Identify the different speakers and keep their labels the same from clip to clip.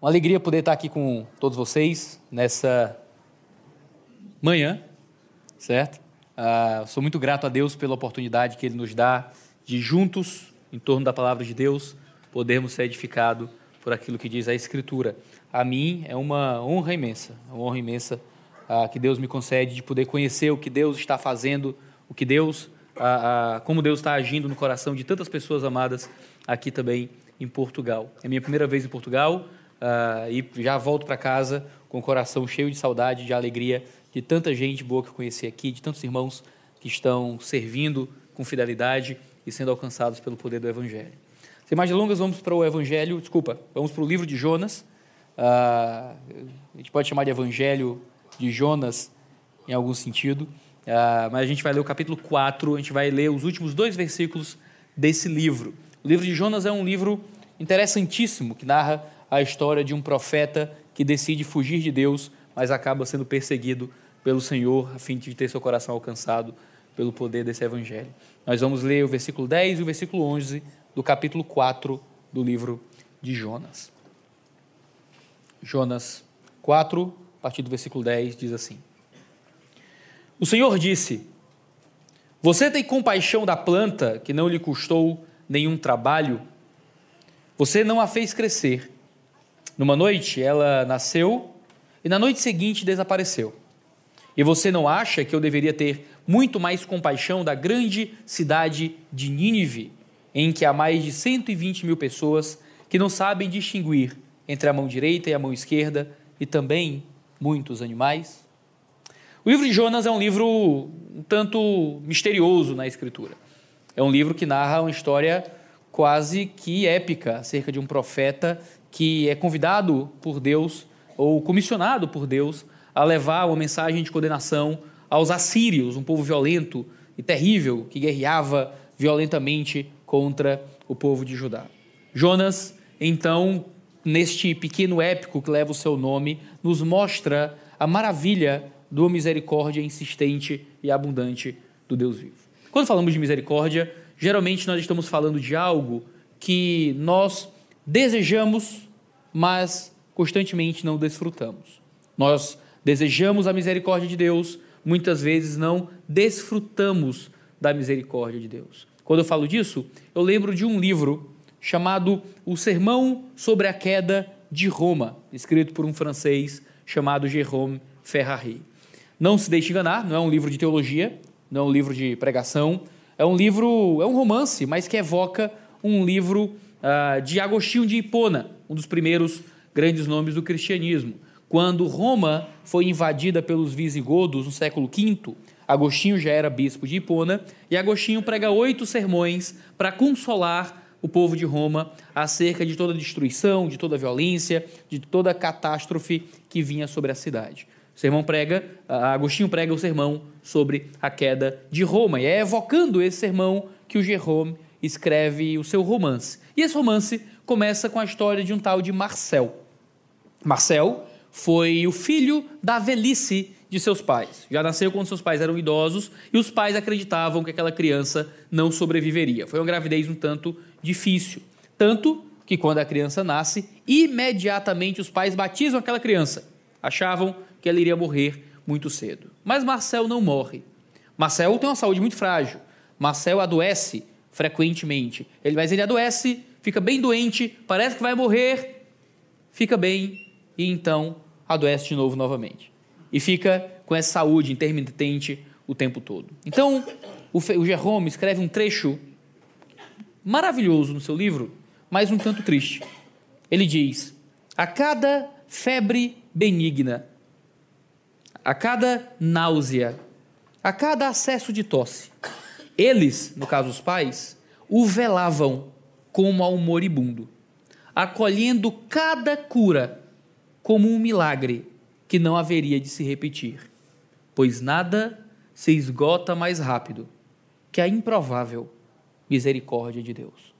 Speaker 1: Uma alegria poder estar aqui com todos vocês nessa manhã, certo? Ah, sou muito grato a Deus pela oportunidade que Ele nos dá de juntos, em torno da palavra de Deus, podermos ser edificados por aquilo que diz a Escritura. A mim é uma honra imensa, uma honra imensa ah, que Deus me concede de poder conhecer o que Deus está fazendo, o que Deus, ah como Deus está agindo no coração de tantas pessoas amadas aqui também em Portugal. É minha primeira vez em Portugal uh, e já volto para casa com o coração cheio de saudade, de alegria, de tanta gente boa que eu conheci aqui, de tantos irmãos que estão servindo com fidelidade e sendo alcançados pelo poder do Evangelho. Sem mais delongas, vamos para o Evangelho, desculpa, vamos para o livro de Jonas. Uh, a gente pode chamar de Evangelho de Jonas em algum sentido, uh, mas a gente vai ler o capítulo 4, a gente vai ler os últimos dois versículos desse livro. O livro de Jonas é um livro interessantíssimo que narra a história de um profeta que decide fugir de Deus, mas acaba sendo perseguido pelo Senhor a fim de ter seu coração alcançado pelo poder desse evangelho. Nós vamos ler o versículo 10 e o versículo 11 do capítulo 4 do livro de Jonas. Jonas 4, a partir do versículo 10, diz assim: O Senhor disse: Você tem compaixão da planta que não lhe custou nenhum trabalho? Você não a fez crescer numa noite ela nasceu e na noite seguinte desapareceu. E você não acha que eu deveria ter muito mais compaixão da grande cidade de Nínive, em que há mais de 120 mil pessoas que não sabem distinguir entre a mão direita e a mão esquerda e também muitos animais? O livro de Jonas é um livro um tanto misterioso na escritura. É um livro que narra uma história quase que épica acerca de um profeta que é convidado por Deus ou comissionado por Deus a levar uma mensagem de condenação aos assírios, um povo violento e terrível que guerreava violentamente contra o povo de Judá. Jonas, então, neste pequeno épico que leva o seu nome, nos mostra a maravilha da misericórdia insistente e abundante do Deus vivo. Quando falamos de misericórdia, geralmente nós estamos falando de algo que nós desejamos mas constantemente não desfrutamos. Nós desejamos a misericórdia de Deus, muitas vezes não desfrutamos da misericórdia de Deus. Quando eu falo disso, eu lembro de um livro chamado O Sermão sobre a Queda de Roma, escrito por um francês chamado Jérôme Ferrari. Não se deixe enganar, não é um livro de teologia, não é um livro de pregação, é um livro, é um romance, mas que evoca um livro uh, de Agostinho de Hipona, um dos primeiros grandes nomes do cristianismo. Quando Roma foi invadida pelos visigodos no século V, Agostinho já era bispo de Hipona e Agostinho prega oito sermões para consolar o povo de Roma acerca de toda a destruição, de toda a violência, de toda a catástrofe que vinha sobre a cidade. O sermão prega, Agostinho prega o sermão sobre a queda de Roma e é evocando esse sermão que o Jerome escreve o seu romance. E esse romance começa com a história de um tal de Marcel. Marcel foi o filho da velhice de seus pais. Já nasceu quando seus pais eram idosos e os pais acreditavam que aquela criança não sobreviveria. Foi uma gravidez um tanto difícil. Tanto que quando a criança nasce, imediatamente os pais batizam aquela criança. Achavam que ela iria morrer muito cedo. Mas Marcel não morre. Marcel tem uma saúde muito frágil. Marcel adoece frequentemente. Ele, mas ele adoece fica bem doente, parece que vai morrer, fica bem e então adoece de novo novamente. E fica com essa saúde intermitente o tempo todo. Então, o, o Jerome escreve um trecho maravilhoso no seu livro, mas um tanto triste. Ele diz: A cada febre benigna, a cada náusea, a cada acesso de tosse, eles, no caso os pais, o velavam como ao moribundo, acolhendo cada cura como um milagre que não haveria de se repetir, pois nada se esgota mais rápido que a improvável misericórdia de Deus.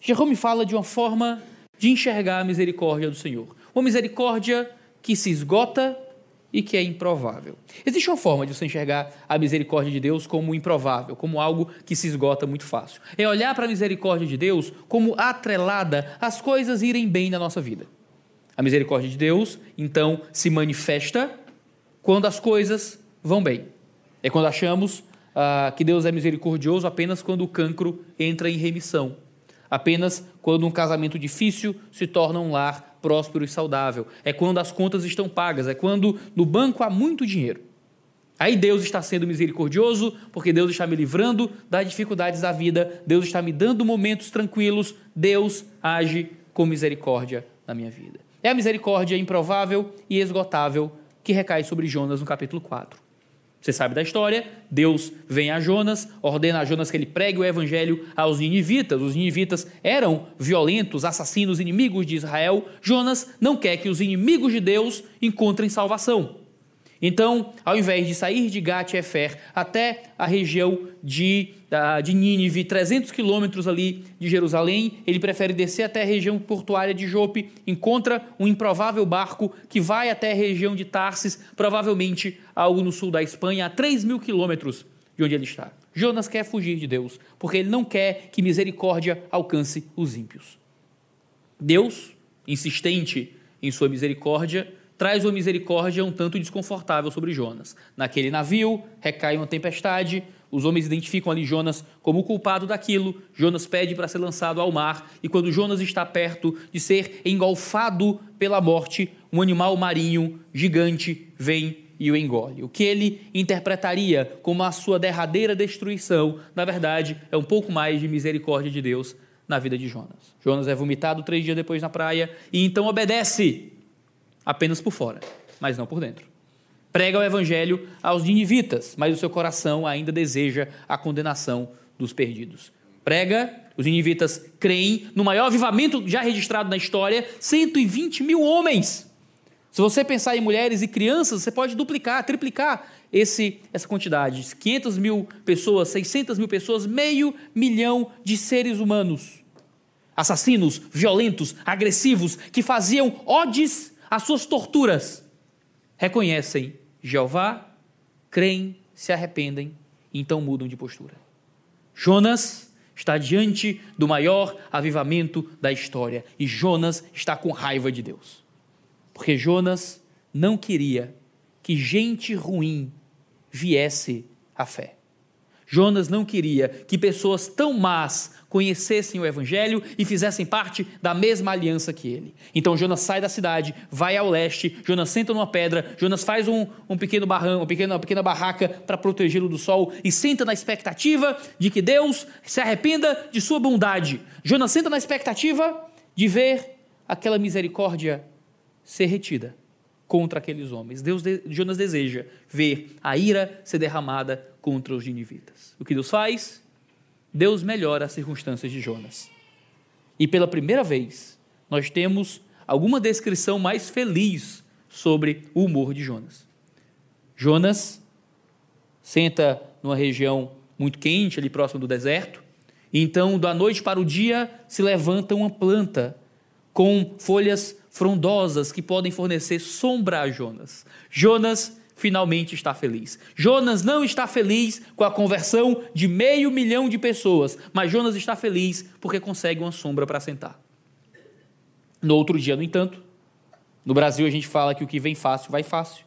Speaker 1: Jerome fala de uma forma de enxergar a misericórdia do Senhor, uma misericórdia que se esgota e que é improvável. Existe uma forma de você enxergar a misericórdia de Deus como improvável, como algo que se esgota muito fácil. É olhar para a misericórdia de Deus como atrelada às coisas irem bem na nossa vida. A misericórdia de Deus, então, se manifesta quando as coisas vão bem. É quando achamos ah, que Deus é misericordioso apenas quando o cancro entra em remissão. Apenas quando um casamento difícil se torna um lar próspero e saudável. É quando as contas estão pagas. É quando no banco há muito dinheiro. Aí Deus está sendo misericordioso, porque Deus está me livrando das dificuldades da vida, Deus está me dando momentos tranquilos, Deus age com misericórdia na minha vida. É a misericórdia improvável e esgotável que recai sobre Jonas no capítulo 4. Você sabe da história? Deus vem a Jonas, ordena a Jonas que ele pregue o evangelho aos ninivitas. Os ninivitas eram violentos, assassinos, inimigos de Israel. Jonas não quer que os inimigos de Deus encontrem salvação. Então, ao invés de sair de Gat-Efer até a região de, de Nínive, 300 quilômetros ali de Jerusalém, ele prefere descer até a região portuária de Jope, encontra um improvável barco que vai até a região de Tarsis, provavelmente algo no sul da Espanha, a 3 mil quilômetros de onde ele está. Jonas quer fugir de Deus, porque ele não quer que misericórdia alcance os ímpios. Deus, insistente em sua misericórdia, traz uma misericórdia um tanto desconfortável sobre Jonas. Naquele navio recai uma tempestade, os homens identificam ali Jonas como o culpado daquilo. Jonas pede para ser lançado ao mar, e quando Jonas está perto de ser engolfado pela morte, um animal marinho gigante vem e o engole. O que ele interpretaria como a sua derradeira destruição, na verdade, é um pouco mais de misericórdia de Deus na vida de Jonas. Jonas é vomitado três dias depois na praia e então obedece apenas por fora, mas não por dentro. Prega o evangelho aos ninivitas, mas o seu coração ainda deseja a condenação dos perdidos. Prega, os ninivitas creem no maior avivamento já registrado na história 120 mil homens. Se você pensar em mulheres e crianças, você pode duplicar, triplicar esse, essa quantidade. 500 mil pessoas, 600 mil pessoas, meio milhão de seres humanos. Assassinos, violentos, agressivos, que faziam odes as suas torturas, reconhecem Jeová, creem, se arrependem e então mudam de postura. Jonas está diante do maior avivamento da história e Jonas está com raiva de Deus. Porque Jonas não queria que gente ruim viesse à fé. Jonas não queria que pessoas tão más conhecessem o Evangelho e fizessem parte da mesma aliança que ele. Então Jonas sai da cidade, vai ao leste, Jonas senta numa pedra, Jonas faz um, um pequeno barrão, uma pequena, uma pequena barraca para protegê-lo do sol e senta na expectativa de que Deus se arrependa de sua bondade. Jonas senta na expectativa de ver aquela misericórdia ser retida contra aqueles homens. Deus, Jonas deseja ver a ira ser derramada contra os ninivitas. O que Deus faz? Deus melhora as circunstâncias de Jonas. E pela primeira vez, nós temos alguma descrição mais feliz sobre o humor de Jonas. Jonas senta numa região muito quente, ali próximo do deserto, e então, da noite para o dia, se levanta uma planta com folhas frondosas que podem fornecer sombra a Jonas. Jonas finalmente está feliz. Jonas não está feliz com a conversão de meio milhão de pessoas, mas Jonas está feliz porque consegue uma sombra para sentar. No outro dia, no entanto, no Brasil a gente fala que o que vem fácil vai fácil.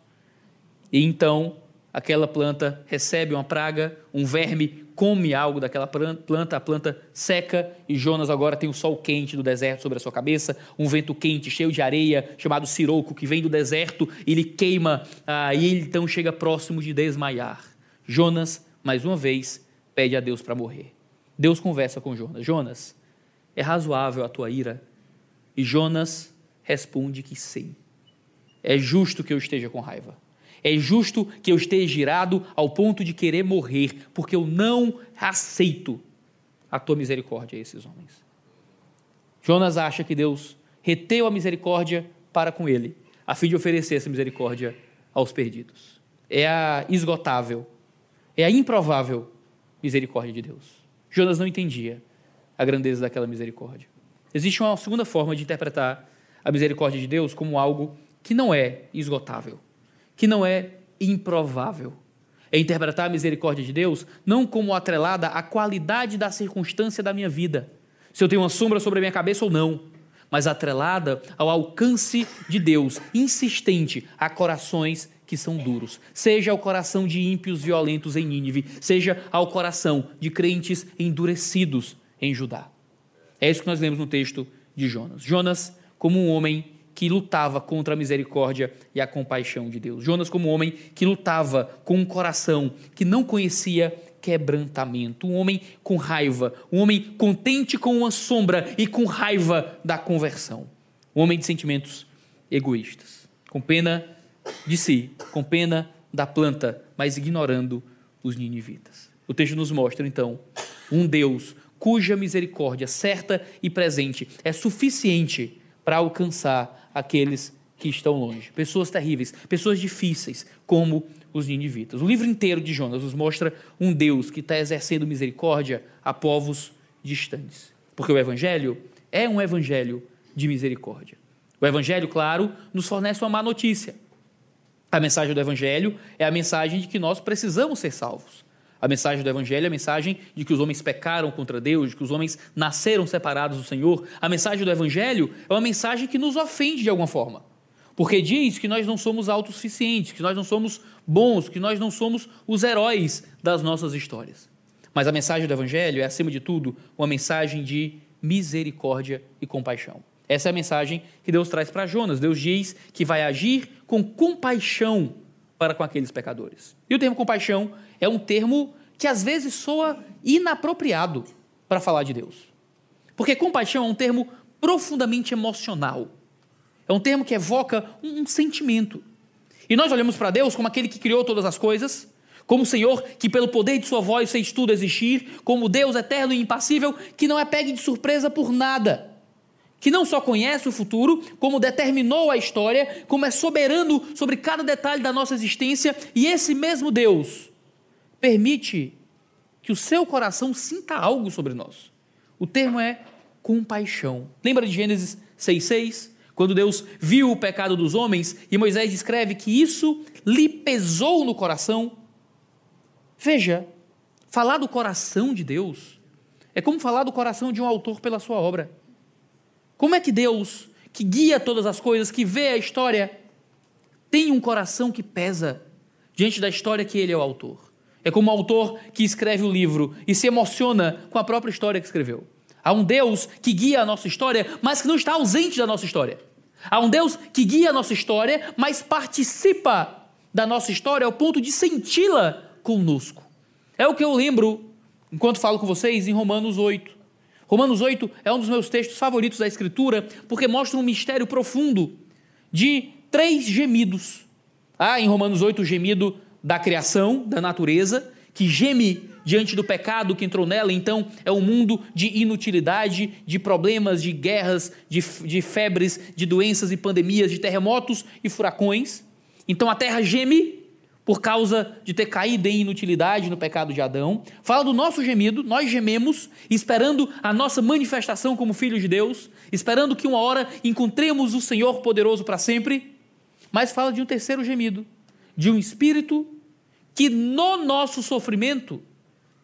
Speaker 1: E então aquela planta recebe uma praga, um verme come algo daquela planta, a planta seca e Jonas agora tem o sol quente do deserto sobre a sua cabeça, um vento quente cheio de areia chamado siroco que vem do deserto, ele queima ah, e ele então chega próximo de desmaiar. Jonas, mais uma vez, pede a Deus para morrer. Deus conversa com Jonas: Jonas, é razoável a tua ira? E Jonas responde que sim. É justo que eu esteja com raiva. É justo que eu esteja girado ao ponto de querer morrer, porque eu não aceito a tua misericórdia a esses homens. Jonas acha que Deus reteu a misericórdia para com ele, a fim de oferecer essa misericórdia aos perdidos. É a esgotável, é a improvável misericórdia de Deus. Jonas não entendia a grandeza daquela misericórdia. Existe uma segunda forma de interpretar a misericórdia de Deus como algo que não é esgotável que não é improvável. É interpretar a misericórdia de Deus não como atrelada à qualidade da circunstância da minha vida, se eu tenho uma sombra sobre a minha cabeça ou não, mas atrelada ao alcance de Deus, insistente a corações que são duros. Seja ao coração de ímpios violentos em Nínive, seja ao coração de crentes endurecidos em Judá. É isso que nós lemos no texto de Jonas. Jonas, como um homem que lutava contra a misericórdia e a compaixão de Deus. Jonas, como homem que lutava com um coração que não conhecia quebrantamento, um homem com raiva, um homem contente com uma sombra e com raiva da conversão, um homem de sentimentos egoístas, com pena de si, com pena da planta, mas ignorando os ninivitas. O texto nos mostra então um Deus cuja misericórdia certa e presente é suficiente para alcançar aqueles que estão longe, pessoas terríveis, pessoas difíceis, como os ninivitas. O livro inteiro de Jonas nos mostra um Deus que está exercendo misericórdia a povos distantes. Porque o Evangelho é um Evangelho de misericórdia. O Evangelho, claro, nos fornece uma má notícia. A mensagem do Evangelho é a mensagem de que nós precisamos ser salvos. A mensagem do Evangelho é a mensagem de que os homens pecaram contra Deus, de que os homens nasceram separados do Senhor. A mensagem do Evangelho é uma mensagem que nos ofende de alguma forma. Porque diz que nós não somos autossuficientes, que nós não somos bons, que nós não somos os heróis das nossas histórias. Mas a mensagem do Evangelho é, acima de tudo, uma mensagem de misericórdia e compaixão. Essa é a mensagem que Deus traz para Jonas. Deus diz que vai agir com compaixão para com aqueles pecadores. E o termo compaixão é um termo que às vezes soa inapropriado para falar de Deus. Porque compaixão é um termo profundamente emocional. É um termo que evoca um, um sentimento. E nós olhamos para Deus como aquele que criou todas as coisas, como o Senhor que, pelo poder de Sua voz, fez tudo existir, como Deus eterno e impassível, que não é pegue de surpresa por nada, que não só conhece o futuro, como determinou a história, como é soberano sobre cada detalhe da nossa existência, e esse mesmo Deus permite que o seu coração sinta algo sobre nós. O termo é compaixão. Lembra de Gênesis 6,6? Quando Deus viu o pecado dos homens e Moisés descreve que isso lhe pesou no coração. Veja, falar do coração de Deus é como falar do coração de um autor pela sua obra. Como é que Deus, que guia todas as coisas, que vê a história, tem um coração que pesa diante da história que ele é o autor? É como o autor que escreve o livro e se emociona com a própria história que escreveu. Há um Deus que guia a nossa história, mas que não está ausente da nossa história. Há um Deus que guia a nossa história, mas participa da nossa história ao ponto de senti-la conosco. É o que eu lembro enquanto falo com vocês em Romanos 8. Romanos 8 é um dos meus textos favoritos da Escritura, porque mostra um mistério profundo de três gemidos. Há em Romanos 8 o gemido da criação, da natureza, que geme diante do pecado que entrou nela, então é um mundo de inutilidade, de problemas, de guerras, de, de febres, de doenças e pandemias, de terremotos e furacões. Então a terra geme por causa de ter caído em inutilidade no pecado de Adão. Fala do nosso gemido, nós gememos, esperando a nossa manifestação como filhos de Deus, esperando que uma hora encontremos o Senhor poderoso para sempre. Mas fala de um terceiro gemido, de um espírito que no nosso sofrimento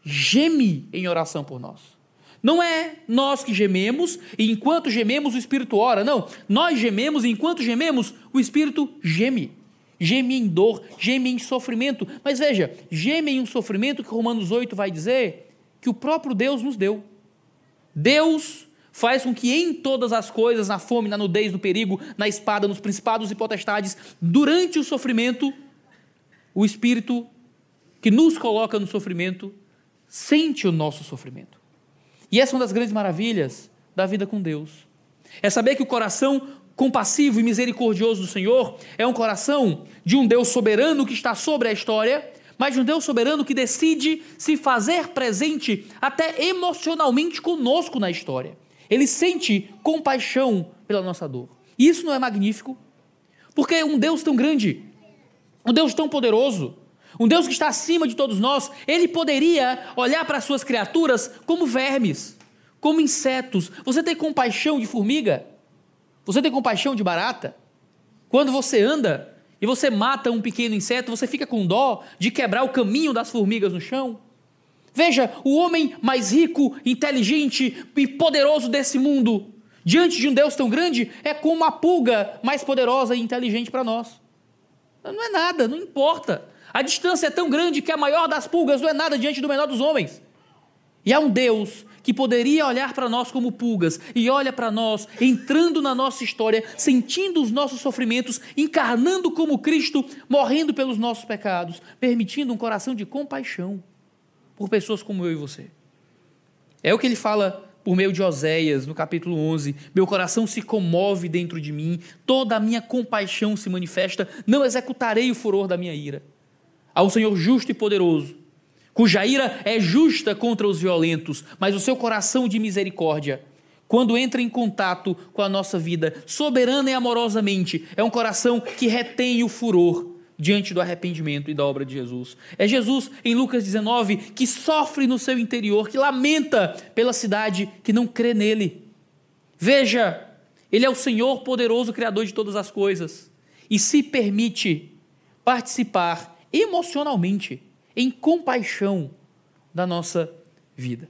Speaker 1: geme em oração por nós. Não é nós que gememos e enquanto gememos o Espírito ora. Não, nós gememos e enquanto gememos o Espírito geme. Geme em dor, geme em sofrimento. Mas veja, geme em um sofrimento que Romanos 8 vai dizer que o próprio Deus nos deu. Deus faz com que em todas as coisas, na fome, na nudez, no perigo, na espada, nos principados e potestades, durante o sofrimento, o Espírito que nos coloca no sofrimento sente o nosso sofrimento. E essa é uma das grandes maravilhas da vida com Deus. É saber que o coração compassivo e misericordioso do Senhor é um coração de um Deus soberano que está sobre a história, mas de um Deus soberano que decide se fazer presente até emocionalmente conosco na história. Ele sente compaixão pela nossa dor. E isso não é magnífico? Porque um Deus tão grande, um Deus tão poderoso, um Deus que está acima de todos nós, ele poderia olhar para as suas criaturas como vermes, como insetos. Você tem compaixão de formiga? Você tem compaixão de barata? Quando você anda e você mata um pequeno inseto, você fica com dó de quebrar o caminho das formigas no chão? Veja, o homem mais rico, inteligente e poderoso desse mundo diante de um Deus tão grande, é como uma pulga mais poderosa e inteligente para nós. Não é nada, não importa. A distância é tão grande que a maior das pulgas não é nada diante do menor dos homens. E há um Deus que poderia olhar para nós como pulgas e olha para nós, entrando na nossa história, sentindo os nossos sofrimentos, encarnando como Cristo, morrendo pelos nossos pecados, permitindo um coração de compaixão por pessoas como eu e você. É o que ele fala por meio de Oséias, no capítulo 11: Meu coração se comove dentro de mim, toda a minha compaixão se manifesta, não executarei o furor da minha ira. Ao Senhor justo e poderoso, cuja ira é justa contra os violentos, mas o seu coração de misericórdia, quando entra em contato com a nossa vida, soberana e amorosamente, é um coração que retém o furor diante do arrependimento e da obra de Jesus. É Jesus, em Lucas 19, que sofre no seu interior, que lamenta pela cidade que não crê nele. Veja, ele é o Senhor poderoso, Criador de todas as coisas, e se permite participar emocionalmente, em compaixão da nossa vida.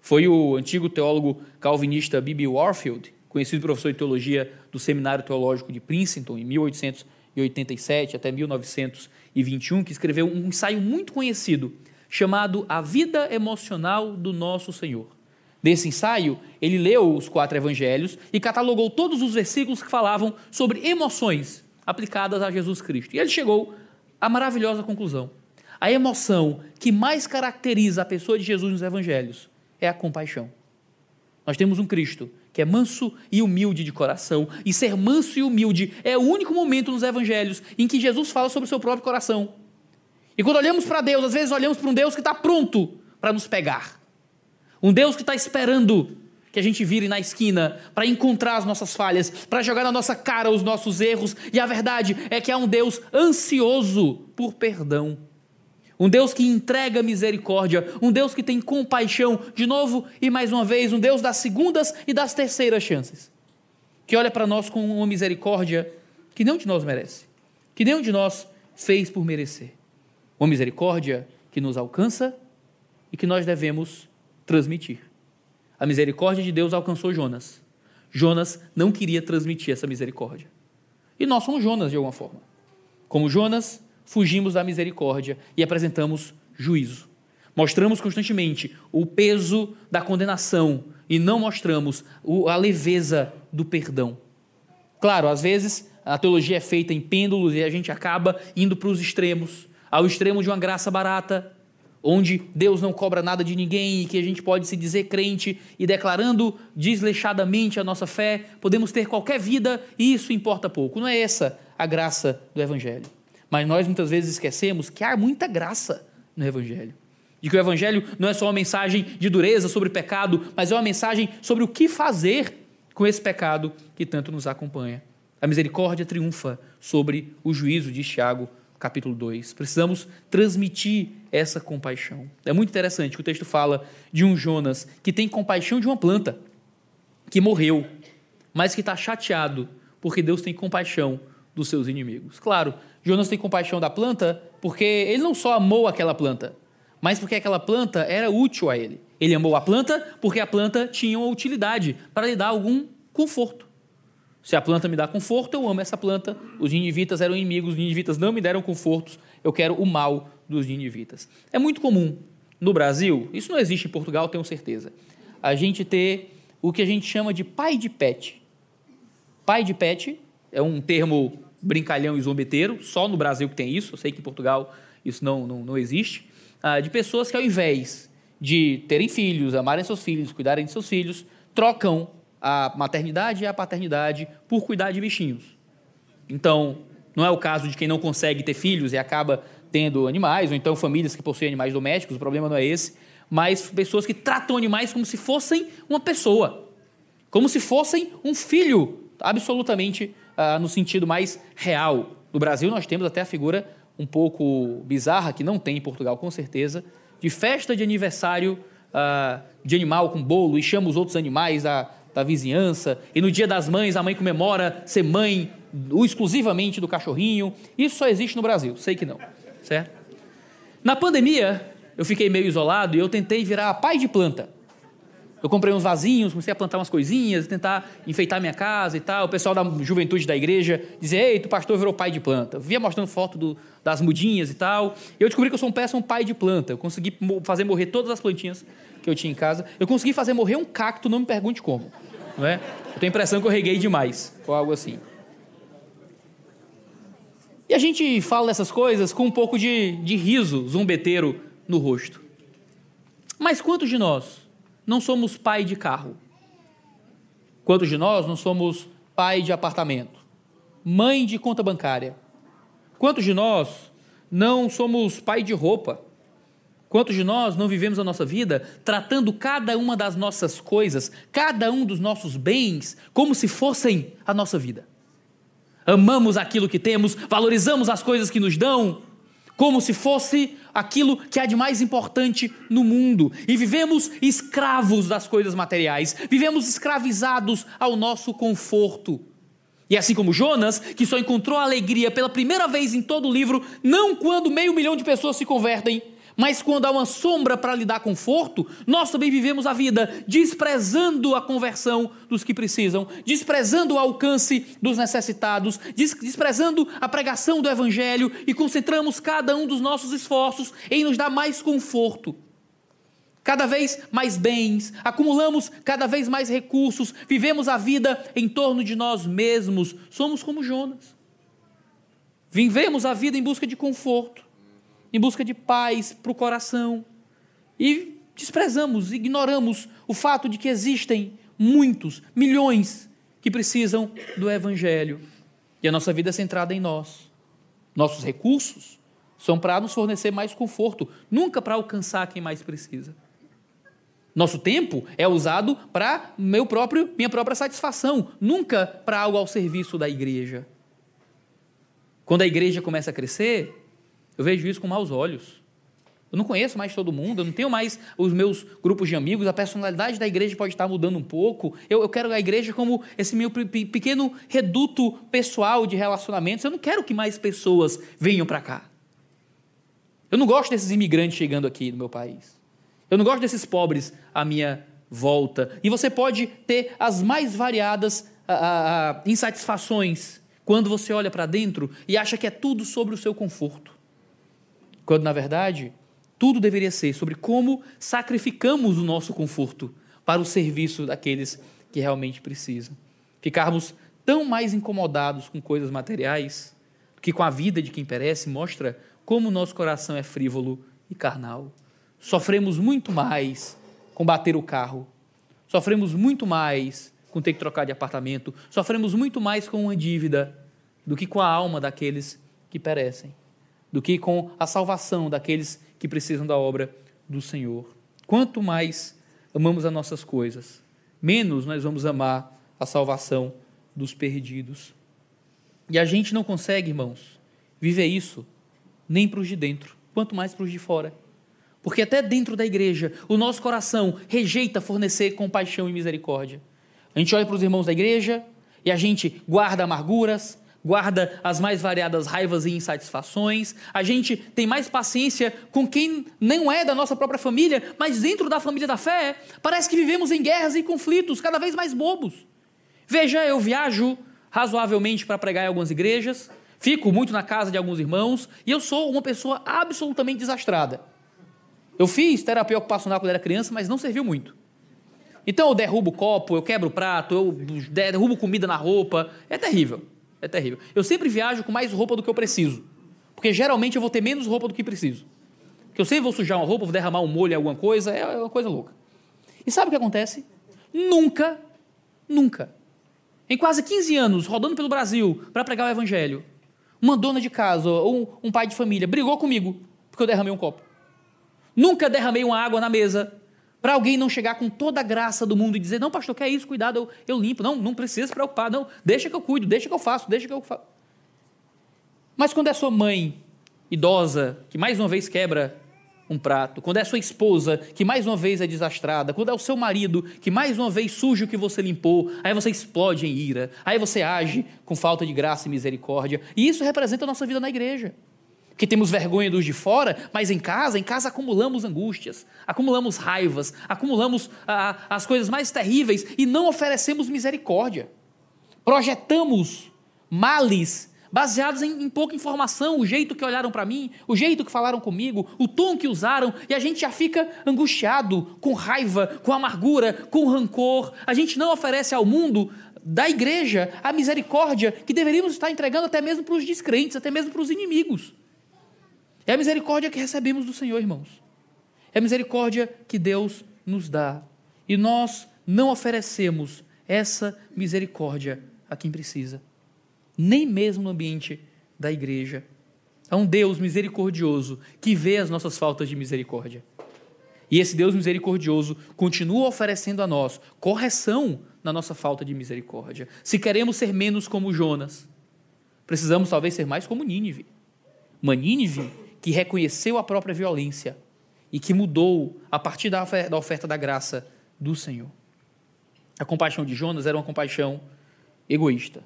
Speaker 1: Foi o antigo teólogo calvinista B.B. Warfield, conhecido professor de teologia do Seminário Teológico de Princeton, em 1800 1987 até 1921, que escreveu um ensaio muito conhecido chamado A Vida Emocional do Nosso Senhor. Nesse ensaio, ele leu os quatro evangelhos e catalogou todos os versículos que falavam sobre emoções aplicadas a Jesus Cristo. E ele chegou à maravilhosa conclusão: a emoção que mais caracteriza a pessoa de Jesus nos evangelhos é a compaixão. Nós temos um Cristo que é manso e humilde de coração. E ser manso e humilde é o único momento nos evangelhos em que Jesus fala sobre o seu próprio coração. E quando olhamos para Deus, às vezes olhamos para um Deus que está pronto para nos pegar. Um Deus que está esperando que a gente vire na esquina para encontrar as nossas falhas, para jogar na nossa cara os nossos erros. E a verdade é que há um Deus ansioso por perdão. Um Deus que entrega misericórdia, um Deus que tem compaixão, de novo e mais uma vez, um Deus das segundas e das terceiras chances. Que olha para nós com uma misericórdia que nenhum de nós merece, que nenhum de nós fez por merecer. Uma misericórdia que nos alcança e que nós devemos transmitir. A misericórdia de Deus alcançou Jonas. Jonas não queria transmitir essa misericórdia. E nós somos Jonas de alguma forma. Como Jonas, fugimos da misericórdia e apresentamos juízo. Mostramos constantemente o peso da condenação e não mostramos a leveza do perdão. Claro, às vezes a teologia é feita em pêndulos e a gente acaba indo para os extremos ao extremo de uma graça barata, onde Deus não cobra nada de ninguém e que a gente pode se dizer crente e declarando desleixadamente a nossa fé, podemos ter qualquer vida e isso importa pouco. Não é essa a graça do Evangelho. Mas nós muitas vezes esquecemos que há muita graça no Evangelho. De que o Evangelho não é só uma mensagem de dureza sobre pecado, mas é uma mensagem sobre o que fazer com esse pecado que tanto nos acompanha. A misericórdia triunfa sobre o juízo, de Tiago, capítulo 2. Precisamos transmitir essa compaixão. É muito interessante que o texto fala de um Jonas que tem compaixão de uma planta que morreu, mas que está chateado porque Deus tem compaixão dos seus inimigos. Claro, Jonas tem compaixão da planta porque ele não só amou aquela planta, mas porque aquela planta era útil a ele. Ele amou a planta porque a planta tinha uma utilidade para lhe dar algum conforto. Se a planta me dá conforto, eu amo essa planta. Os ninivitas eram inimigos, os ninivitas não me deram confortos, eu quero o mal dos ninivitas. É muito comum no Brasil, isso não existe em Portugal, tenho certeza, a gente ter o que a gente chama de pai de pet. Pai de pet é um termo brincalhão e zombeteiro, só no Brasil que tem isso, eu sei que em Portugal isso não, não, não existe, ah, de pessoas que ao invés de terem filhos, amarem seus filhos, cuidarem de seus filhos, trocam a maternidade e a paternidade por cuidar de bichinhos. Então, não é o caso de quem não consegue ter filhos e acaba tendo animais, ou então famílias que possuem animais domésticos, o problema não é esse, mas pessoas que tratam animais como se fossem uma pessoa, como se fossem um filho absolutamente uh, no sentido mais real. No Brasil, nós temos até a figura um pouco bizarra, que não tem em Portugal, com certeza, de festa de aniversário uh, de animal com bolo e chama os outros animais da, da vizinhança. E no dia das mães, a mãe comemora ser mãe exclusivamente do cachorrinho. Isso só existe no Brasil, sei que não, certo? Na pandemia, eu fiquei meio isolado e eu tentei virar pai de planta. Eu comprei uns vasinhos, comecei a plantar umas coisinhas, tentar enfeitar minha casa e tal. O pessoal da juventude da igreja dizia: Ei, tu pastor virou pai de planta. Via mostrando foto do, das mudinhas e tal. E eu descobri que eu sou um péssimo pai de planta. Eu consegui fazer morrer todas as plantinhas que eu tinha em casa. Eu consegui fazer morrer um cacto, não me pergunte como. Não é? Eu tenho a impressão que eu reguei demais, ou algo assim. E a gente fala dessas coisas com um pouco de, de riso zombeteiro no rosto. Mas quantos de nós não somos pai de carro? Quantos de nós não somos pai de apartamento? Mãe de conta bancária? Quantos de nós não somos pai de roupa? Quantos de nós não vivemos a nossa vida tratando cada uma das nossas coisas, cada um dos nossos bens, como se fossem a nossa vida? Amamos aquilo que temos, valorizamos as coisas que nos dão, como se fosse aquilo que há de mais importante no mundo. E vivemos escravos das coisas materiais, vivemos escravizados ao nosso conforto. E assim como Jonas, que só encontrou alegria pela primeira vez em todo o livro, não quando meio milhão de pessoas se convertem, mas quando há uma sombra para lhe dar conforto, nós também vivemos a vida desprezando a conversão dos que precisam, desprezando o alcance dos necessitados, desprezando a pregação do Evangelho e concentramos cada um dos nossos esforços em nos dar mais conforto. Cada vez mais bens, acumulamos cada vez mais recursos, vivemos a vida em torno de nós mesmos, somos como Jonas. Vivemos a vida em busca de conforto em busca de paz para o coração. E desprezamos, ignoramos o fato de que existem muitos, milhões, que precisam do Evangelho. E a nossa vida é centrada em nós. Nossos recursos são para nos fornecer mais conforto, nunca para alcançar quem mais precisa. Nosso tempo é usado para meu próprio, minha própria satisfação, nunca para algo ao serviço da igreja. Quando a igreja começa a crescer, eu vejo isso com maus olhos. Eu não conheço mais todo mundo, eu não tenho mais os meus grupos de amigos, a personalidade da igreja pode estar mudando um pouco. Eu, eu quero a igreja como esse meu pequeno reduto pessoal de relacionamentos. Eu não quero que mais pessoas venham para cá. Eu não gosto desses imigrantes chegando aqui no meu país. Eu não gosto desses pobres à minha volta. E você pode ter as mais variadas a, a, insatisfações quando você olha para dentro e acha que é tudo sobre o seu conforto quando na verdade tudo deveria ser sobre como sacrificamos o nosso conforto para o serviço daqueles que realmente precisam. Ficarmos tão mais incomodados com coisas materiais do que com a vida de quem perece mostra como o nosso coração é frívolo e carnal. Sofremos muito mais com bater o carro, sofremos muito mais com ter que trocar de apartamento, sofremos muito mais com uma dívida do que com a alma daqueles que perecem do que com a salvação daqueles que precisam da obra do Senhor. Quanto mais amamos as nossas coisas, menos nós vamos amar a salvação dos perdidos. E a gente não consegue, irmãos, viver isso nem para os de dentro, quanto mais para os de fora. Porque até dentro da igreja, o nosso coração rejeita fornecer compaixão e misericórdia. A gente olha para os irmãos da igreja e a gente guarda amarguras, guarda as mais variadas raivas e insatisfações, a gente tem mais paciência com quem não é da nossa própria família, mas dentro da família da fé, parece que vivemos em guerras e conflitos cada vez mais bobos. Veja, eu viajo razoavelmente para pregar em algumas igrejas, fico muito na casa de alguns irmãos e eu sou uma pessoa absolutamente desastrada. Eu fiz terapia ocupacional quando era criança, mas não serviu muito. Então eu derrubo copo, eu quebro prato, eu derrubo comida na roupa, é terrível. É terrível. Eu sempre viajo com mais roupa do que eu preciso. Porque geralmente eu vou ter menos roupa do que preciso. Porque eu sempre vou sujar uma roupa, vou derramar um molho em alguma coisa, é uma coisa louca. E sabe o que acontece? Nunca, nunca, em quase 15 anos, rodando pelo Brasil para pregar o evangelho, uma dona de casa ou um pai de família brigou comigo porque eu derramei um copo. Nunca derramei uma água na mesa para alguém não chegar com toda a graça do mundo e dizer: Não, pastor, que é isso? Cuidado, eu, eu limpo. Não, não precisa se preocupar. Não, deixa que eu cuido, deixa que eu faço, deixa que eu faço. Mas quando é sua mãe idosa, que mais uma vez quebra um prato, quando é sua esposa, que mais uma vez é desastrada, quando é o seu marido, que mais uma vez suja o que você limpou, aí você explode em ira, aí você age com falta de graça e misericórdia. E isso representa a nossa vida na igreja. Que temos vergonha dos de fora, mas em casa, em casa acumulamos angústias, acumulamos raivas, acumulamos ah, as coisas mais terríveis e não oferecemos misericórdia. Projetamos males baseados em, em pouca informação, o jeito que olharam para mim, o jeito que falaram comigo, o tom que usaram, e a gente já fica angustiado, com raiva, com amargura, com rancor. A gente não oferece ao mundo da igreja a misericórdia que deveríamos estar entregando até mesmo para os descrentes, até mesmo para os inimigos. É a misericórdia que recebemos do Senhor, irmãos. É a misericórdia que Deus nos dá. E nós não oferecemos essa misericórdia a quem precisa nem mesmo no ambiente da igreja. Há um Deus misericordioso que vê as nossas faltas de misericórdia. E esse Deus misericordioso continua oferecendo a nós correção na nossa falta de misericórdia. Se queremos ser menos como Jonas, precisamos talvez ser mais como Nínive. Uma Nínive que reconheceu a própria violência e que mudou a partir da oferta da graça do Senhor. A compaixão de Jonas era uma compaixão egoísta.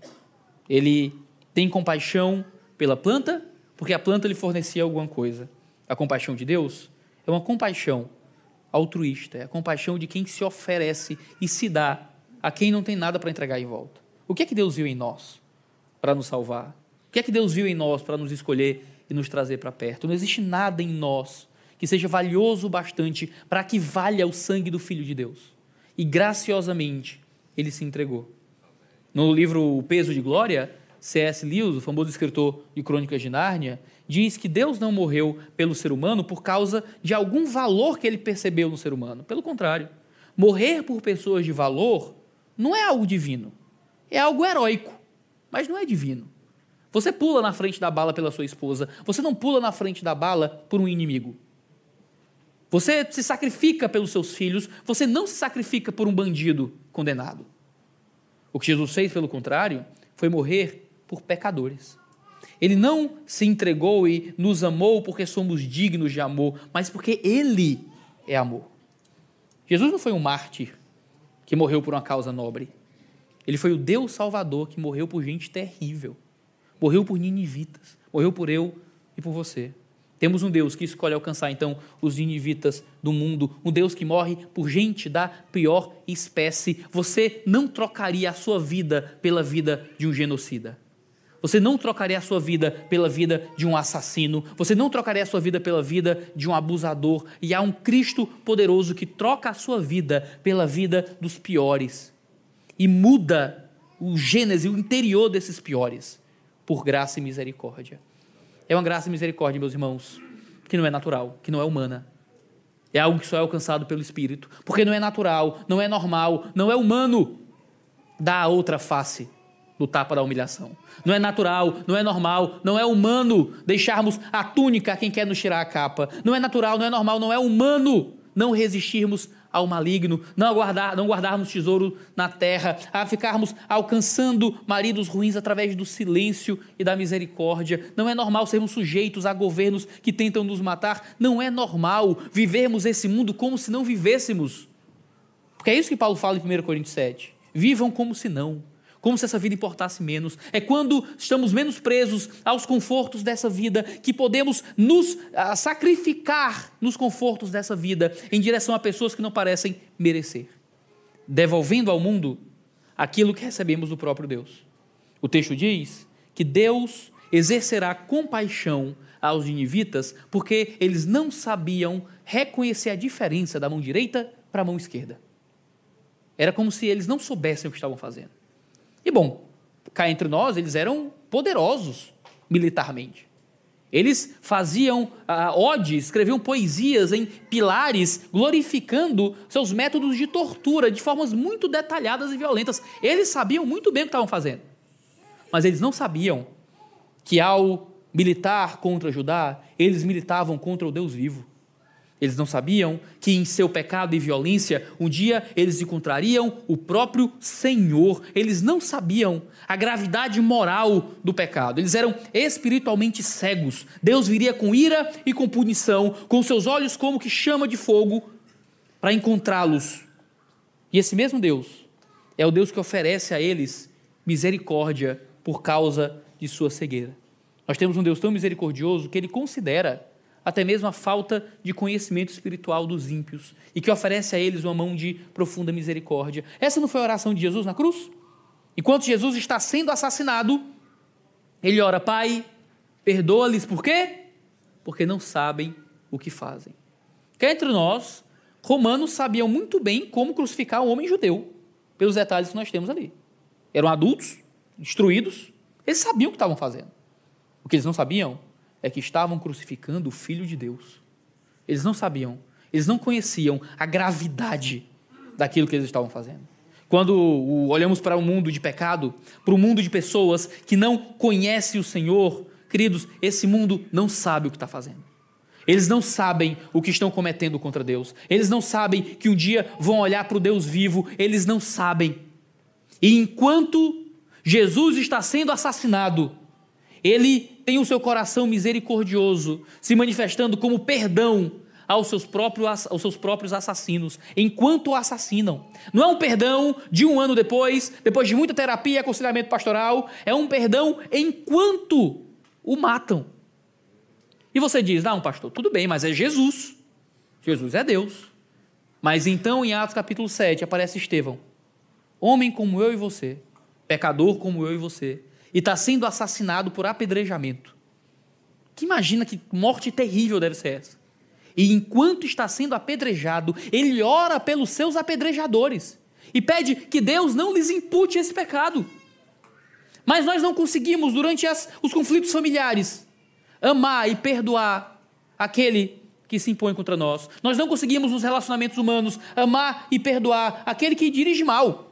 Speaker 1: Ele tem compaixão pela planta, porque a planta lhe fornecia alguma coisa. A compaixão de Deus é uma compaixão altruísta, é a compaixão de quem se oferece e se dá a quem não tem nada para entregar em volta. O que é que Deus viu em nós para nos salvar? O que é que Deus viu em nós para nos escolher e nos trazer para perto? Não existe nada em nós que seja valioso o bastante para que valha o sangue do Filho de Deus. E graciosamente ele se entregou. No livro O Peso de Glória, C.S. Lewis, o famoso escritor de Crônicas de Nárnia, diz que Deus não morreu pelo ser humano por causa de algum valor que ele percebeu no ser humano. Pelo contrário, morrer por pessoas de valor não é algo divino, é algo heróico, mas não é divino. Você pula na frente da bala pela sua esposa, você não pula na frente da bala por um inimigo. Você se sacrifica pelos seus filhos, você não se sacrifica por um bandido condenado. O que Jesus fez, pelo contrário, foi morrer por pecadores. Ele não se entregou e nos amou porque somos dignos de amor, mas porque Ele é amor. Jesus não foi um mártir que morreu por uma causa nobre. Ele foi o Deus Salvador que morreu por gente terrível. Morreu por ninivitas. Morreu por eu e por você. Temos um Deus que escolhe alcançar então os ninivitas do mundo, um Deus que morre por gente da pior espécie. Você não trocaria a sua vida pela vida de um genocida. Você não trocaria a sua vida pela vida de um assassino. Você não trocaria a sua vida pela vida de um abusador. E há um Cristo poderoso que troca a sua vida pela vida dos piores e muda o gênese, o interior desses piores, por graça e misericórdia. É uma graça e misericórdia, meus irmãos, que não é natural, que não é humana. É algo que só é alcançado pelo Espírito. Porque não é natural, não é normal, não é humano dar a outra face do tapa da humilhação. Não é natural, não é normal, não é humano deixarmos a túnica a quem quer nos tirar a capa. Não é natural, não é normal, não é humano não resistirmos ao maligno, não, aguardar, não guardarmos tesouro na terra, a ficarmos alcançando maridos ruins através do silêncio e da misericórdia. Não é normal sermos sujeitos a governos que tentam nos matar. Não é normal vivermos esse mundo como se não vivêssemos. Porque é isso que Paulo fala em 1 Coríntios 7. Vivam como se não como se essa vida importasse menos. É quando estamos menos presos aos confortos dessa vida que podemos nos ah, sacrificar nos confortos dessa vida em direção a pessoas que não parecem merecer, devolvendo ao mundo aquilo que recebemos do próprio Deus. O texto diz que Deus exercerá compaixão aos ninivitas porque eles não sabiam reconhecer a diferença da mão direita para a mão esquerda. Era como se eles não soubessem o que estavam fazendo. E bom, cá entre nós, eles eram poderosos militarmente. Eles faziam uh, odes, escreviam poesias em pilares, glorificando seus métodos de tortura de formas muito detalhadas e violentas. Eles sabiam muito bem o que estavam fazendo. Mas eles não sabiam que ao militar contra Judá, eles militavam contra o Deus vivo. Eles não sabiam que em seu pecado e violência, um dia eles encontrariam o próprio Senhor. Eles não sabiam a gravidade moral do pecado. Eles eram espiritualmente cegos. Deus viria com ira e com punição, com seus olhos como que chama de fogo, para encontrá-los. E esse mesmo Deus é o Deus que oferece a eles misericórdia por causa de sua cegueira. Nós temos um Deus tão misericordioso que ele considera até mesmo a falta de conhecimento espiritual dos ímpios e que oferece a eles uma mão de profunda misericórdia. Essa não foi a oração de Jesus na cruz? Enquanto Jesus está sendo assassinado, ele ora: Pai, perdoa-lhes por quê? Porque não sabem o que fazem. Que entre nós, romanos sabiam muito bem como crucificar um homem judeu, pelos detalhes que nós temos ali. Eram adultos, instruídos, eles sabiam o que estavam fazendo. O que eles não sabiam é que estavam crucificando o Filho de Deus. Eles não sabiam, eles não conheciam a gravidade daquilo que eles estavam fazendo. Quando olhamos para o um mundo de pecado, para o um mundo de pessoas que não conhecem o Senhor, queridos, esse mundo não sabe o que está fazendo. Eles não sabem o que estão cometendo contra Deus. Eles não sabem que um dia vão olhar para o Deus vivo. Eles não sabem. E enquanto Jesus está sendo assassinado, ele tem o seu coração misericordioso se manifestando como perdão aos seus próprios, aos seus próprios assassinos, enquanto o assassinam. Não é um perdão de um ano depois, depois de muita terapia e aconselhamento pastoral, é um perdão enquanto o matam. E você diz, não, pastor, tudo bem, mas é Jesus. Jesus é Deus. Mas então, em Atos capítulo 7, aparece Estevão, homem como eu e você, pecador como eu e você, e está sendo assassinado por apedrejamento. Que imagina que morte terrível deve ser essa. E enquanto está sendo apedrejado, ele ora pelos seus apedrejadores e pede que Deus não lhes impute esse pecado. Mas nós não conseguimos, durante as, os conflitos familiares, amar e perdoar aquele que se impõe contra nós. Nós não conseguimos, nos relacionamentos humanos, amar e perdoar aquele que dirige mal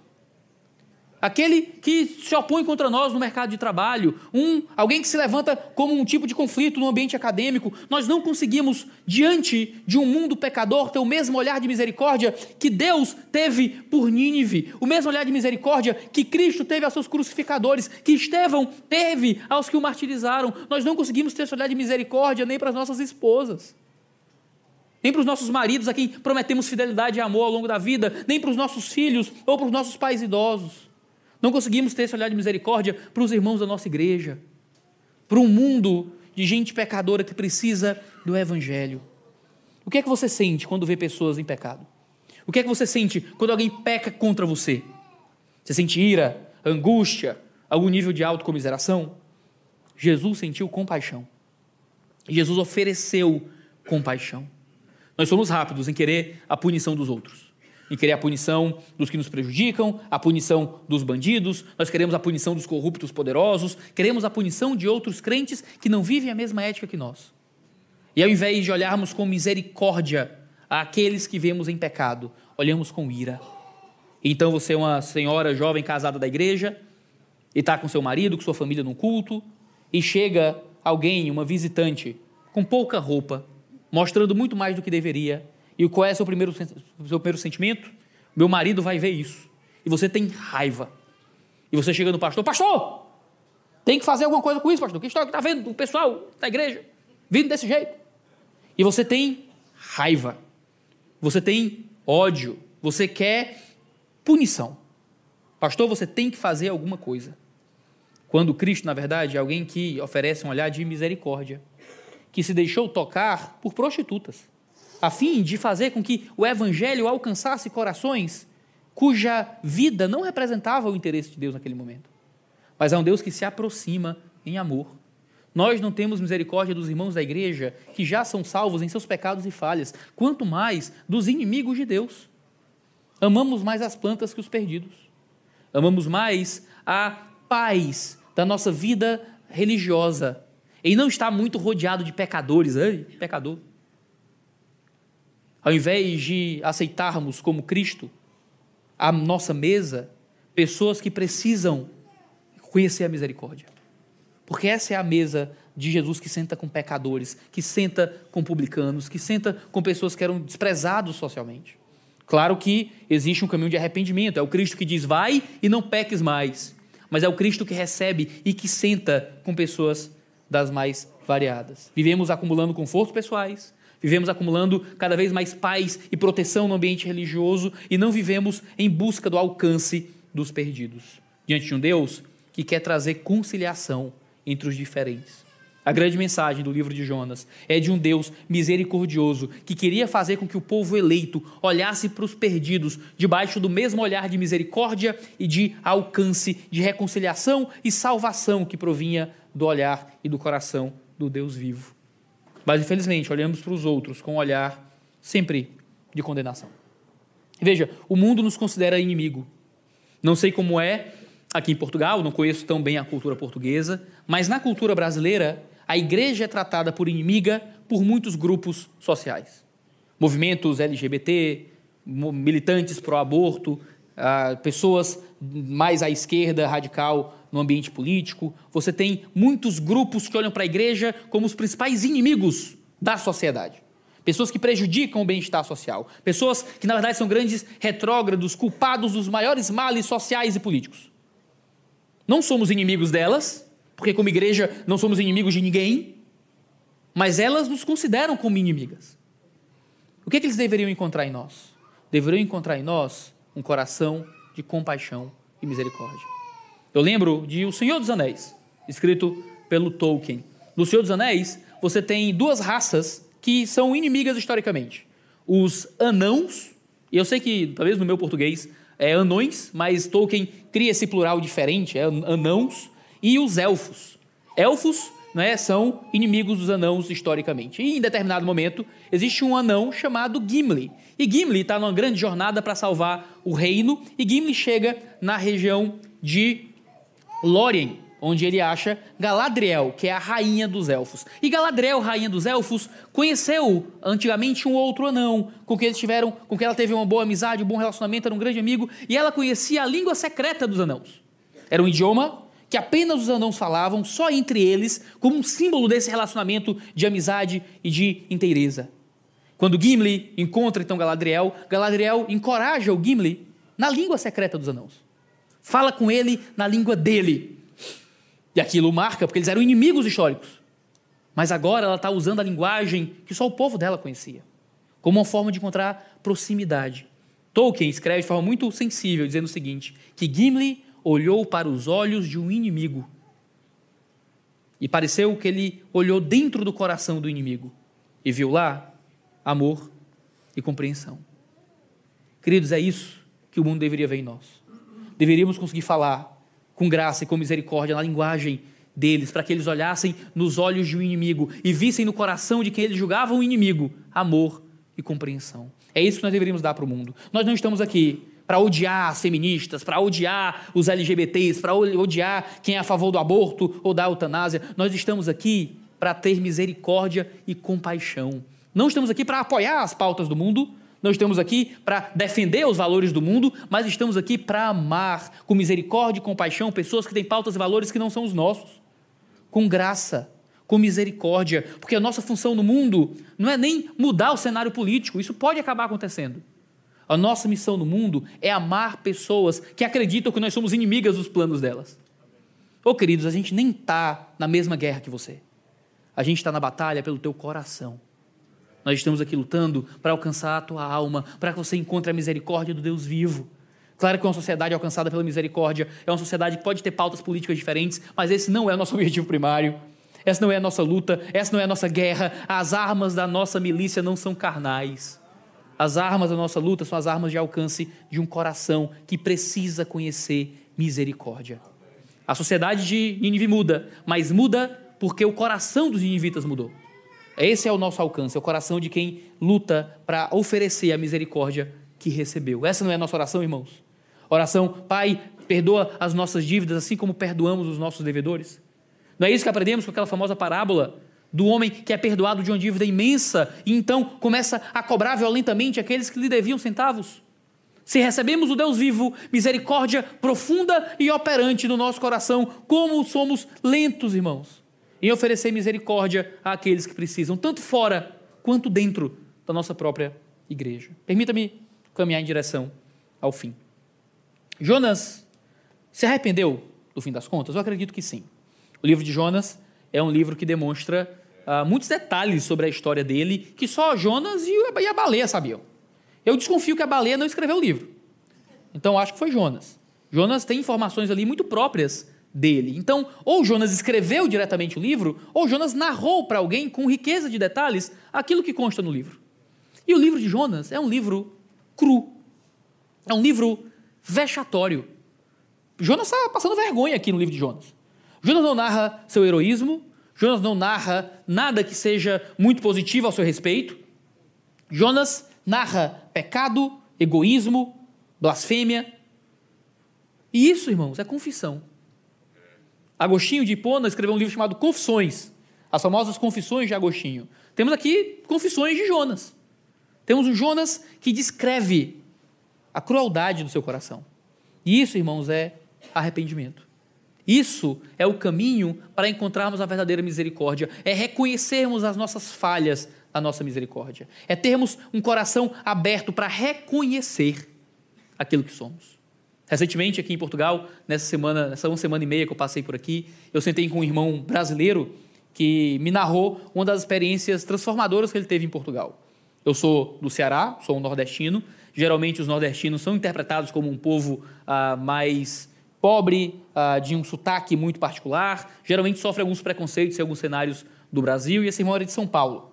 Speaker 1: aquele que se opõe contra nós no mercado de trabalho, um alguém que se levanta como um tipo de conflito no ambiente acadêmico, nós não conseguimos diante de um mundo pecador ter o mesmo olhar de misericórdia que Deus teve por Nínive, o mesmo olhar de misericórdia que Cristo teve aos seus crucificadores, que Estevão teve aos que o martirizaram. Nós não conseguimos ter esse olhar de misericórdia nem para as nossas esposas. Nem para os nossos maridos a quem prometemos fidelidade e amor ao longo da vida, nem para os nossos filhos ou para os nossos pais idosos. Não conseguimos ter esse olhar de misericórdia para os irmãos da nossa igreja, para um mundo de gente pecadora que precisa do Evangelho. O que é que você sente quando vê pessoas em pecado? O que é que você sente quando alguém peca contra você? Você sente ira, angústia, algum nível de autocomiseração? Jesus sentiu compaixão. Jesus ofereceu compaixão. Nós somos rápidos em querer a punição dos outros em querer a punição dos que nos prejudicam, a punição dos bandidos, nós queremos a punição dos corruptos poderosos, queremos a punição de outros crentes que não vivem a mesma ética que nós. E ao invés de olharmos com misericórdia àqueles que vemos em pecado, olhamos com ira. Então você é uma senhora jovem casada da igreja e está com seu marido, com sua família num culto, e chega alguém, uma visitante, com pouca roupa, mostrando muito mais do que deveria, e qual é seu primeiro, seu primeiro sentimento? Meu marido vai ver isso. E você tem raiva. E você chega no pastor, pastor, tem que fazer alguma coisa com isso, pastor. Que história que está vendo o pessoal da igreja vindo desse jeito? E você tem raiva. Você tem ódio. Você quer punição. Pastor, você tem que fazer alguma coisa. Quando Cristo, na verdade, é alguém que oferece um olhar de misericórdia, que se deixou tocar por prostitutas a fim de fazer com que o evangelho alcançasse corações cuja vida não representava o interesse de Deus naquele momento. Mas é um Deus que se aproxima em amor. Nós não temos misericórdia dos irmãos da igreja que já são salvos em seus pecados e falhas, quanto mais dos inimigos de Deus. Amamos mais as plantas que os perdidos. Amamos mais a paz da nossa vida religiosa. E não está muito rodeado de pecadores. Ai, pecador. Ao invés de aceitarmos como Cristo a nossa mesa pessoas que precisam conhecer a misericórdia. Porque essa é a mesa de Jesus que senta com pecadores, que senta com publicanos, que senta com pessoas que eram desprezados socialmente. Claro que existe um caminho de arrependimento, é o Cristo que diz vai e não peques mais. Mas é o Cristo que recebe e que senta com pessoas das mais variadas. Vivemos acumulando confortos pessoais, Vivemos acumulando cada vez mais paz e proteção no ambiente religioso e não vivemos em busca do alcance dos perdidos. Diante de um Deus que quer trazer conciliação entre os diferentes. A grande mensagem do livro de Jonas é de um Deus misericordioso que queria fazer com que o povo eleito olhasse para os perdidos debaixo do mesmo olhar de misericórdia e de alcance, de reconciliação e salvação que provinha do olhar e do coração do Deus vivo. Mas infelizmente olhamos para os outros com um olhar sempre de condenação. Veja, o mundo nos considera inimigo. Não sei como é aqui em Portugal, não conheço tão bem a cultura portuguesa, mas na cultura brasileira, a igreja é tratada por inimiga por muitos grupos sociais. Movimentos LGBT, militantes pró-aborto, ah, pessoas mais à esquerda, radical no ambiente político. Você tem muitos grupos que olham para a igreja como os principais inimigos da sociedade. Pessoas que prejudicam o bem-estar social. Pessoas que, na verdade, são grandes retrógrados, culpados dos maiores males sociais e políticos. Não somos inimigos delas, porque, como igreja, não somos inimigos de ninguém, mas elas nos consideram como inimigas. O que, é que eles deveriam encontrar em nós? Deveriam encontrar em nós um coração de compaixão e misericórdia. Eu lembro de O Senhor dos Anéis, escrito pelo Tolkien. No Senhor dos Anéis, você tem duas raças que são inimigas historicamente. Os anãos, e eu sei que talvez no meu português é anões, mas Tolkien cria esse plural diferente, é anãos, e os elfos. Elfos né, são inimigos dos anãos historicamente. E em determinado momento existe um anão chamado Gimli. E Gimli está numa grande jornada para salvar o reino, e Gimli chega na região de Lórien, onde ele acha Galadriel, que é a rainha dos elfos. E Galadriel, rainha dos elfos, conheceu antigamente um outro anão, com quem eles tiveram, com quem ela teve uma boa amizade, um bom relacionamento, era um grande amigo, e ela conhecia a língua secreta dos anãos. Era um idioma que apenas os anãos falavam, só entre eles, como um símbolo desse relacionamento de amizade e de inteireza. Quando Gimli encontra então Galadriel, Galadriel encoraja o Gimli na língua secreta dos anãos. Fala com ele na língua dele, e aquilo marca, porque eles eram inimigos históricos. Mas agora ela está usando a linguagem que só o povo dela conhecia, como uma forma de encontrar proximidade. Tolkien escreve de forma muito sensível, dizendo o seguinte: que Gimli olhou para os olhos de um inimigo. E pareceu que ele olhou dentro do coração do inimigo e viu lá amor e compreensão. Queridos, é isso que o mundo deveria ver em nós. Deveríamos conseguir falar com graça e com misericórdia na linguagem deles, para que eles olhassem nos olhos de um inimigo e vissem no coração de quem eles julgavam um inimigo amor e compreensão. É isso que nós deveríamos dar para o mundo. Nós não estamos aqui para odiar as feministas, para odiar os LGBTs, para odiar quem é a favor do aborto ou da eutanásia. Nós estamos aqui para ter misericórdia e compaixão. Não estamos aqui para apoiar as pautas do mundo, não estamos aqui para defender os valores do mundo, mas estamos aqui para amar com misericórdia e compaixão pessoas que têm pautas e valores que não são os nossos. Com graça, com misericórdia, porque a nossa função no mundo não é nem mudar o cenário político, isso pode acabar acontecendo. A nossa missão no mundo é amar pessoas que acreditam que nós somos inimigas dos planos delas. Ô oh, queridos, a gente nem está na mesma guerra que você. A gente está na batalha pelo teu coração. Nós estamos aqui lutando para alcançar a tua alma, para que você encontre a misericórdia do Deus vivo. Claro que uma sociedade alcançada pela misericórdia é uma sociedade que pode ter pautas políticas diferentes, mas esse não é o nosso objetivo primário. Essa não é a nossa luta, essa não é a nossa guerra. As armas da nossa milícia não são carnais. As armas da nossa luta são as armas de alcance de um coração que precisa conhecer misericórdia. A sociedade de Nínive muda, mas muda porque o coração dos ninivitas mudou. Esse é o nosso alcance, é o coração de quem luta para oferecer a misericórdia que recebeu. Essa não é a nossa oração, irmãos? Oração, Pai, perdoa as nossas dívidas assim como perdoamos os nossos devedores. Não é isso que aprendemos com aquela famosa parábola do homem que é perdoado de uma dívida imensa e então começa a cobrar violentamente aqueles que lhe deviam centavos? Se recebemos o Deus vivo, misericórdia profunda e operante no nosso coração, como somos lentos, irmãos, em oferecer misericórdia àqueles que precisam, tanto fora quanto dentro da nossa própria igreja. Permita-me caminhar em direção ao fim. Jonas se arrependeu do fim das contas? Eu acredito que sim. O livro de Jonas é um livro que demonstra uh, muitos detalhes sobre a história dele que só Jonas e a baleia sabiam. Eu desconfio que a baleia não escreveu o livro. Então acho que foi Jonas. Jonas tem informações ali muito próprias dele. Então, ou Jonas escreveu diretamente o livro, ou Jonas narrou para alguém com riqueza de detalhes aquilo que consta no livro. E o livro de Jonas é um livro cru. É um livro vexatório. Jonas está passando vergonha aqui no livro de Jonas. Jonas não narra seu heroísmo, Jonas não narra nada que seja muito positivo ao seu respeito. Jonas narra pecado, egoísmo, blasfêmia. E isso, irmãos, é confissão. Agostinho de Hipona escreveu um livro chamado Confissões, as famosas Confissões de Agostinho. Temos aqui Confissões de Jonas. Temos um Jonas que descreve a crueldade do seu coração. E isso, irmãos, é arrependimento. Isso é o caminho para encontrarmos a verdadeira misericórdia, é reconhecermos as nossas falhas da nossa misericórdia, é termos um coração aberto para reconhecer aquilo que somos. Recentemente, aqui em Portugal, nessa semana, nessa uma semana e meia que eu passei por aqui, eu sentei com um irmão brasileiro que me narrou uma das experiências transformadoras que ele teve em Portugal. Eu sou do Ceará, sou um nordestino. Geralmente, os nordestinos são interpretados como um povo ah, mais pobre, ah, de um sotaque muito particular. Geralmente, sofre alguns preconceitos em alguns cenários do Brasil. E esse irmão era de São Paulo.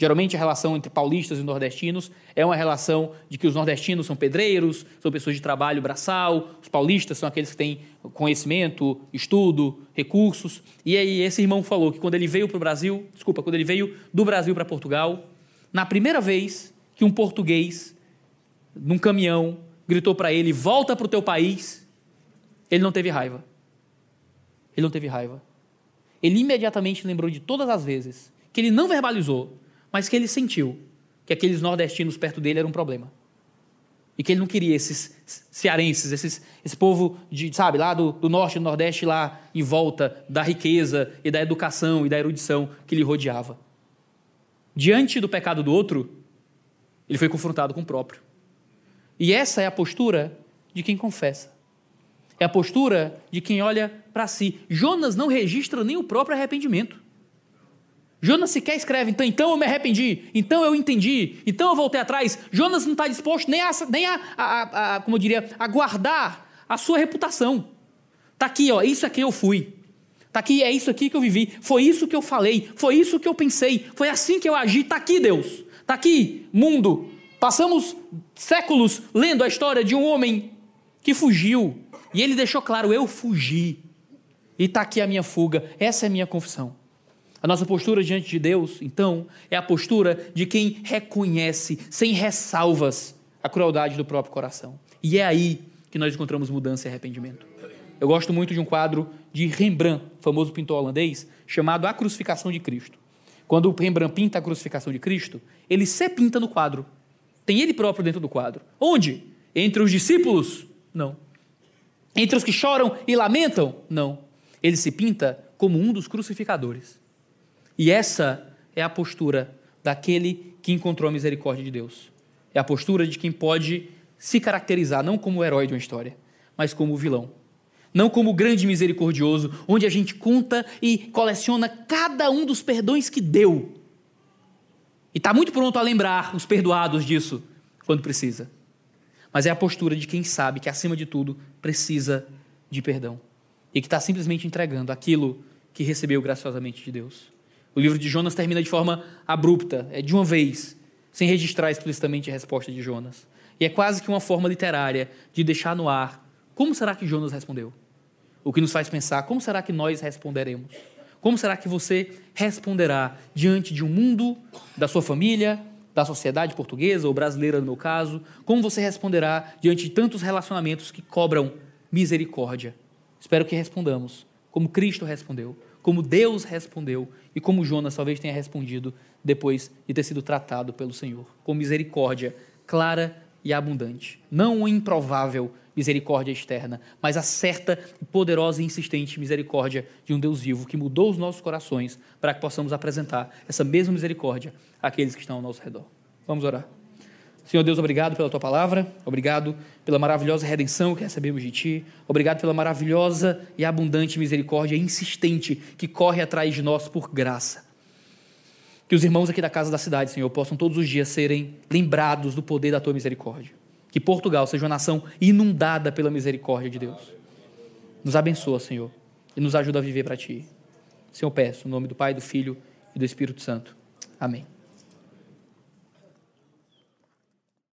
Speaker 1: Geralmente a relação entre paulistas e nordestinos é uma relação de que os nordestinos são pedreiros, são pessoas de trabalho braçal, os paulistas são aqueles que têm conhecimento, estudo, recursos. E aí esse irmão falou que quando ele veio para o Brasil, desculpa, quando ele veio do Brasil para Portugal, na primeira vez que um português num caminhão gritou para ele: "Volta para o teu país", ele não teve raiva. Ele não teve raiva. Ele imediatamente lembrou de todas as vezes que ele não verbalizou, mas que ele sentiu que aqueles nordestinos perto dele eram um problema. E que ele não queria esses cearenses, esses, esse povo de, sabe, lá do, do norte e do nordeste, lá em volta da riqueza e da educação e da erudição que lhe rodeava. Diante do pecado do outro, ele foi confrontado com o próprio. E essa é a postura de quem confessa. É a postura de quem olha para si. Jonas não registra nem o próprio arrependimento. Jonas sequer escreve, então, então eu me arrependi, então eu entendi, então eu voltei atrás. Jonas não está disposto nem, a, nem a, a, a, como eu diria, a guardar a sua reputação. Está aqui, ó, isso aqui eu fui. Está aqui, é isso aqui que eu vivi, foi isso que eu falei, foi isso que eu pensei, foi assim que eu agi. Está aqui, Deus. Está aqui, mundo. Passamos séculos lendo a história de um homem que fugiu. E ele deixou claro: eu fugi. E está aqui a minha fuga. Essa é a minha confissão. A nossa postura diante de Deus, então, é a postura de quem reconhece, sem ressalvas, a crueldade do próprio coração. E é aí que nós encontramos mudança e arrependimento. Eu gosto muito de um quadro de Rembrandt, famoso pintor holandês, chamado A Crucificação de Cristo. Quando Rembrandt pinta a crucificação de Cristo, ele se pinta no quadro. Tem ele próprio dentro do quadro. Onde? Entre os discípulos? Não. Entre os que choram e lamentam? Não. Ele se pinta como um dos crucificadores. E essa é a postura daquele que encontrou a misericórdia de Deus. É a postura de quem pode se caracterizar não como o herói de uma história, mas como o vilão. Não como o grande misericordioso, onde a gente conta e coleciona cada um dos perdões que deu. E está muito pronto a lembrar os perdoados disso quando precisa. Mas é a postura de quem sabe que, acima de tudo, precisa de perdão. E que está simplesmente entregando aquilo que recebeu graciosamente de Deus. O livro de Jonas termina de forma abrupta, é de uma vez, sem registrar explicitamente a resposta de Jonas. E é quase que uma forma literária de deixar no ar como será que Jonas respondeu. O que nos faz pensar como será que nós responderemos. Como será que você responderá diante de um mundo, da sua família, da sociedade portuguesa ou brasileira, no meu caso? Como você responderá diante de tantos relacionamentos que cobram misericórdia? Espero que respondamos como Cristo respondeu como Deus respondeu e como Jonas talvez tenha respondido depois de ter sido tratado pelo Senhor, com misericórdia clara e abundante. Não uma improvável misericórdia externa, mas a certa, poderosa e insistente misericórdia de um Deus vivo que mudou os nossos corações para que possamos apresentar essa mesma misericórdia àqueles que estão ao nosso redor. Vamos orar. Senhor Deus, obrigado pela tua palavra, obrigado pela maravilhosa redenção que recebemos de ti, obrigado pela maravilhosa e abundante misericórdia insistente que corre atrás de nós por graça. Que os irmãos aqui da casa da cidade, Senhor, possam todos os dias serem lembrados do poder da tua misericórdia. Que Portugal seja uma nação inundada pela misericórdia de Deus. Nos abençoa, Senhor. e nos ajuda a viver para Ti. Senhor, peço, em nome do Pai, do Filho e do Espírito Santo. Amém.